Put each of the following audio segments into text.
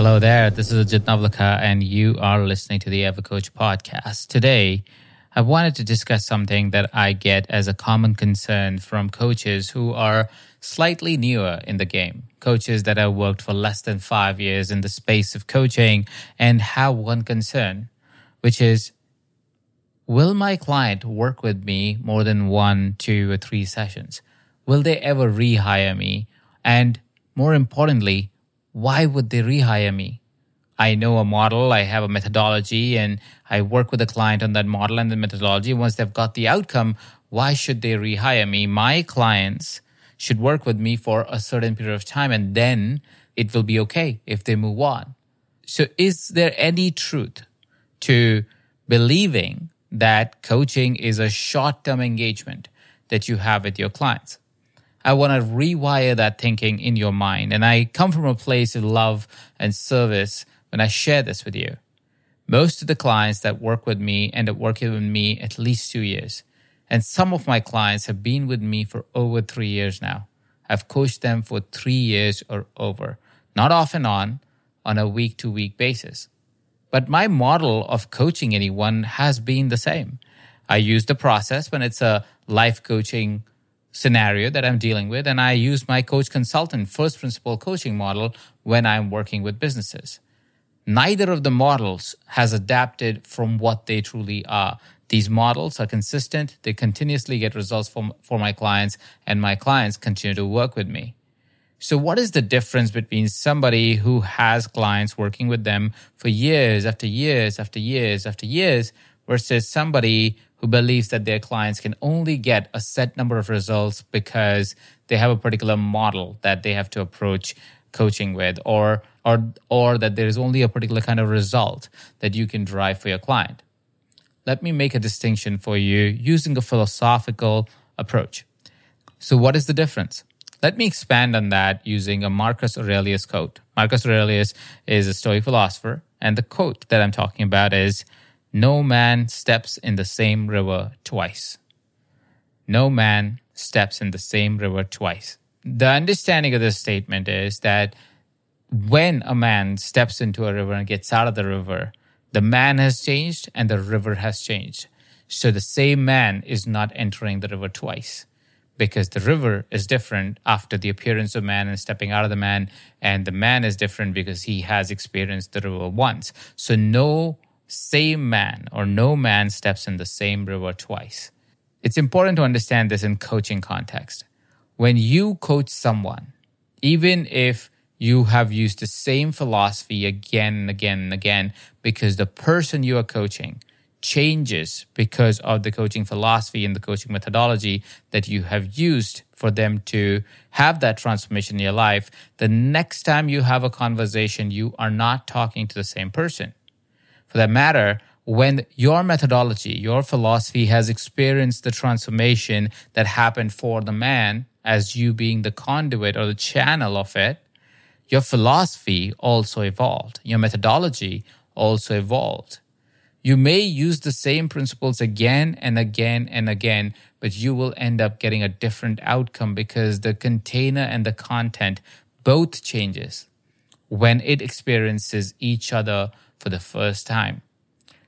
Hello there. This is Ajit Navlakha, and you are listening to the EverCoach podcast. Today, I wanted to discuss something that I get as a common concern from coaches who are slightly newer in the game, coaches that have worked for less than five years in the space of coaching and have one concern, which is Will my client work with me more than one, two, or three sessions? Will they ever rehire me? And more importantly, why would they rehire me? I know a model, I have a methodology, and I work with a client on that model and the methodology. Once they've got the outcome, why should they rehire me? My clients should work with me for a certain period of time, and then it will be okay if they move on. So, is there any truth to believing that coaching is a short term engagement that you have with your clients? I want to rewire that thinking in your mind. And I come from a place of love and service when I share this with you. Most of the clients that work with me end up working with me at least two years. And some of my clients have been with me for over three years now. I've coached them for three years or over, not off and on, on a week to week basis. But my model of coaching anyone has been the same. I use the process when it's a life coaching scenario that I'm dealing with, and I use my coach consultant first principle coaching model when I'm working with businesses. Neither of the models has adapted from what they truly are. These models are consistent, they continuously get results from, for my clients, and my clients continue to work with me. So, what is the difference between somebody who has clients working with them for years after years after years after years versus somebody who believes that their clients can only get a set number of results because they have a particular model that they have to approach coaching with or or or that there is only a particular kind of result that you can drive for your client. Let me make a distinction for you using a philosophical approach. So what is the difference? Let me expand on that using a marcus aurelius quote. Marcus aurelius is a stoic philosopher and the quote that i'm talking about is no man steps in the same river twice. No man steps in the same river twice. The understanding of this statement is that when a man steps into a river and gets out of the river, the man has changed and the river has changed. So the same man is not entering the river twice because the river is different after the appearance of man and stepping out of the man, and the man is different because he has experienced the river once. So no same man or no man steps in the same river twice. It's important to understand this in coaching context. When you coach someone, even if you have used the same philosophy again and again and again, because the person you are coaching changes because of the coaching philosophy and the coaching methodology that you have used for them to have that transformation in your life, the next time you have a conversation, you are not talking to the same person for that matter, when your methodology, your philosophy has experienced the transformation that happened for the man as you being the conduit or the channel of it, your philosophy also evolved. Your methodology also evolved. You may use the same principles again and again and again, but you will end up getting a different outcome because the container and the content both changes when it experiences each other for the first time.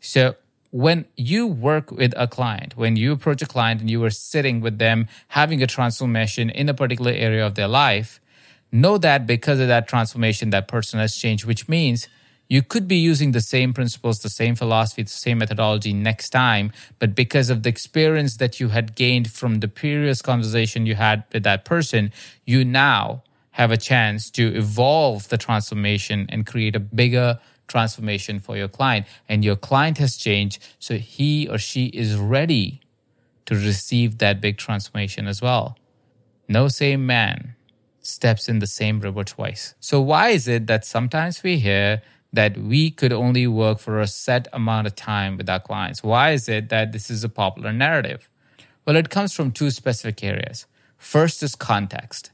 So when you work with a client, when you approach a client and you are sitting with them having a transformation in a particular area of their life, know that because of that transformation, that person has changed, which means you could be using the same principles, the same philosophy, the same methodology next time, but because of the experience that you had gained from the previous conversation you had with that person, you now have a chance to evolve the transformation and create a bigger transformation for your client. And your client has changed, so he or she is ready to receive that big transformation as well. No same man steps in the same river twice. So, why is it that sometimes we hear that we could only work for a set amount of time with our clients? Why is it that this is a popular narrative? Well, it comes from two specific areas. First is context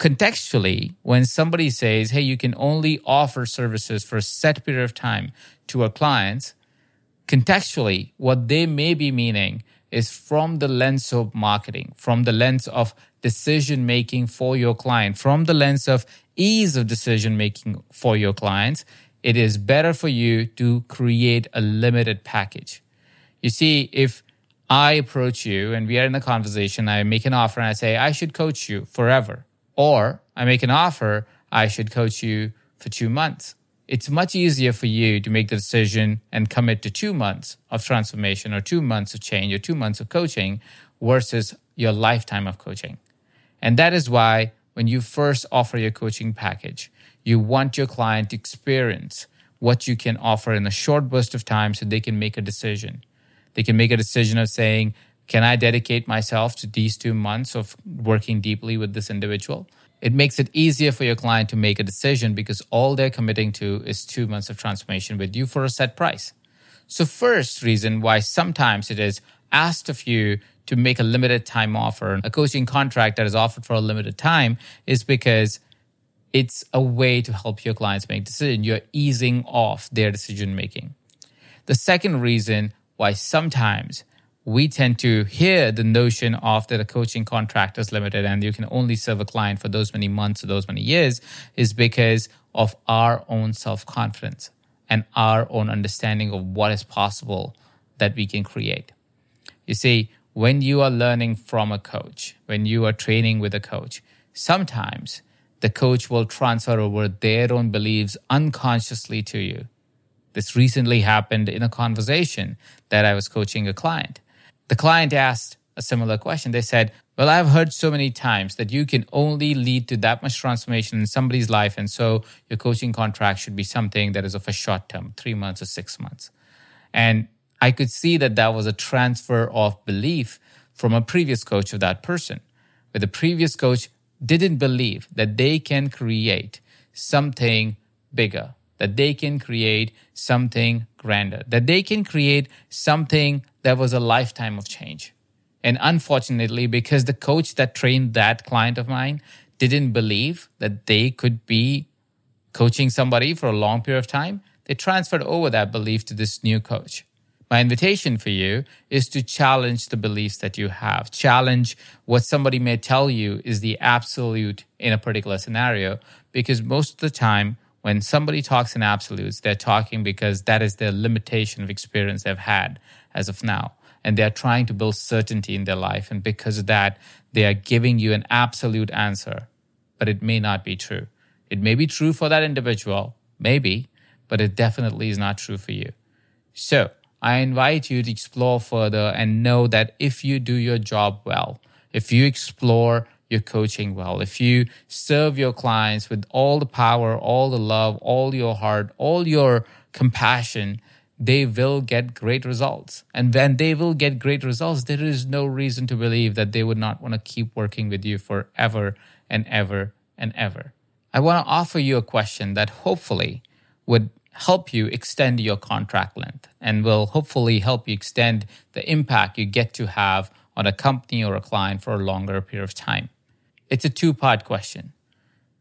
contextually, when somebody says, hey, you can only offer services for a set period of time to our clients, contextually, what they may be meaning is from the lens of marketing, from the lens of decision making for your client, from the lens of ease of decision making for your clients, it is better for you to create a limited package. You see, if I approach you and we are in a conversation, I make an offer and I say, I should coach you forever. Or I make an offer, I should coach you for two months. It's much easier for you to make the decision and commit to two months of transformation or two months of change or two months of coaching versus your lifetime of coaching. And that is why when you first offer your coaching package, you want your client to experience what you can offer in a short burst of time so they can make a decision. They can make a decision of saying, can I dedicate myself to these two months of working deeply with this individual? It makes it easier for your client to make a decision because all they're committing to is two months of transformation with you for a set price. So, first reason why sometimes it is asked of you to make a limited time offer, a coaching contract that is offered for a limited time, is because it's a way to help your clients make decisions. You're easing off their decision making. The second reason why sometimes we tend to hear the notion of that a coaching contract is limited and you can only serve a client for those many months or those many years is because of our own self confidence and our own understanding of what is possible that we can create. You see, when you are learning from a coach, when you are training with a coach, sometimes the coach will transfer over their own beliefs unconsciously to you. This recently happened in a conversation that I was coaching a client. The client asked a similar question. They said, Well, I've heard so many times that you can only lead to that much transformation in somebody's life. And so your coaching contract should be something that is of a short term, three months or six months. And I could see that that was a transfer of belief from a previous coach of that person, where the previous coach didn't believe that they can create something bigger, that they can create something grander, that they can create something that was a lifetime of change. And unfortunately, because the coach that trained that client of mine didn't believe that they could be coaching somebody for a long period of time, they transferred over that belief to this new coach. My invitation for you is to challenge the beliefs that you have. Challenge what somebody may tell you is the absolute in a particular scenario, because most of the time, when somebody talks in absolutes, they're talking because that is their limitation of experience they've had as of now. And they're trying to build certainty in their life. And because of that, they are giving you an absolute answer, but it may not be true. It may be true for that individual, maybe, but it definitely is not true for you. So I invite you to explore further and know that if you do your job well, if you explore your coaching well, if you serve your clients with all the power, all the love, all your heart, all your compassion, they will get great results. And when they will get great results, there is no reason to believe that they would not want to keep working with you forever and ever and ever. I want to offer you a question that hopefully would help you extend your contract length and will hopefully help you extend the impact you get to have on a company or a client for a longer period of time. It's a two part question.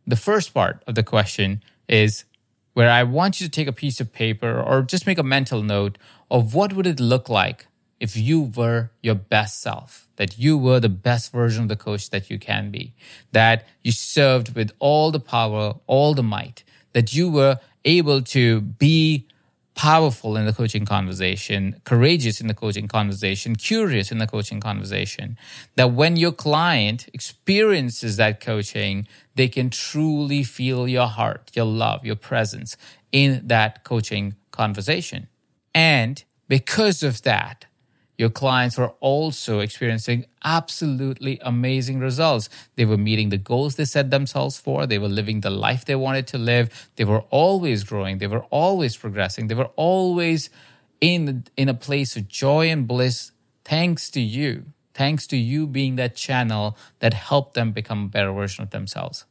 The first part of the question is where I want you to take a piece of paper or just make a mental note of what would it look like if you were your best self, that you were the best version of the coach that you can be, that you served with all the power, all the might, that you were able to be powerful in the coaching conversation, courageous in the coaching conversation, curious in the coaching conversation. That when your client experiences that coaching, they can truly feel your heart, your love, your presence in that coaching conversation. And because of that, your clients were also experiencing absolutely amazing results. They were meeting the goals they set themselves for. They were living the life they wanted to live. They were always growing. They were always progressing. They were always in, in a place of joy and bliss thanks to you, thanks to you being that channel that helped them become a better version of themselves.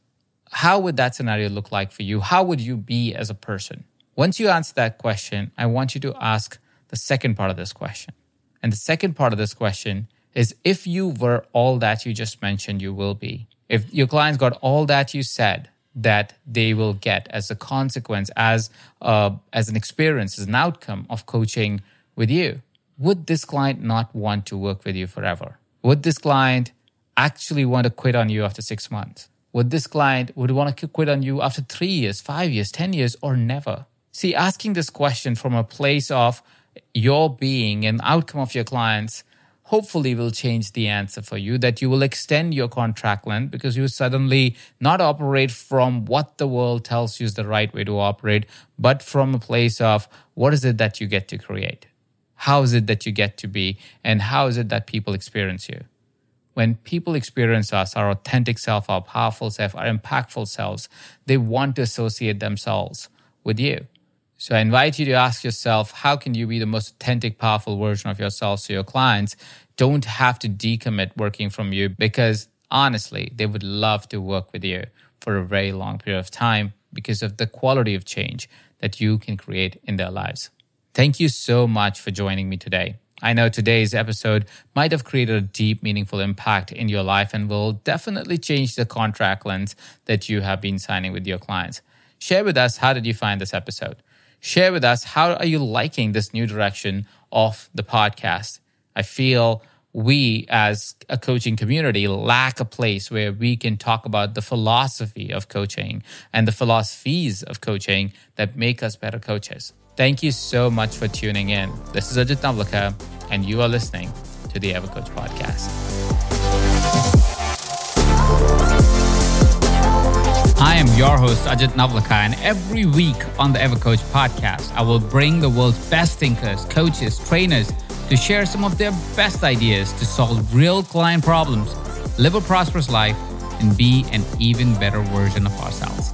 How would that scenario look like for you? How would you be as a person? Once you answer that question, I want you to ask the second part of this question. And the second part of this question is if you were all that you just mentioned, you will be. If your clients got all that you said that they will get as a consequence, as uh, as an experience, as an outcome of coaching with you, would this client not want to work with you forever? Would this client actually want to quit on you after six months? Would this client would want to quit on you after three years, five years, 10 years, or never? See, asking this question from a place of your being and outcome of your clients hopefully will change the answer for you that you will extend your contract length because you suddenly not operate from what the world tells you is the right way to operate but from a place of what is it that you get to create? How is it that you get to be? And how is it that people experience you? When people experience us our authentic self our powerful self our impactful selves they want to associate themselves with you so I invite you to ask yourself, how can you be the most authentic, powerful version of yourself so your clients don't have to decommit working from you because honestly, they would love to work with you for a very long period of time because of the quality of change that you can create in their lives. Thank you so much for joining me today. I know today's episode might have created a deep, meaningful impact in your life and will definitely change the contract length that you have been signing with your clients. Share with us how did you find this episode? Share with us how are you liking this new direction of the podcast. I feel we as a coaching community lack a place where we can talk about the philosophy of coaching and the philosophies of coaching that make us better coaches. Thank you so much for tuning in. This is Ajit Navlakha, and you are listening to the EverCoach podcast. Am your host, Ajit Navlakha, and every week on the EverCoach podcast, I will bring the world's best thinkers, coaches, trainers to share some of their best ideas to solve real client problems, live a prosperous life, and be an even better version of ourselves.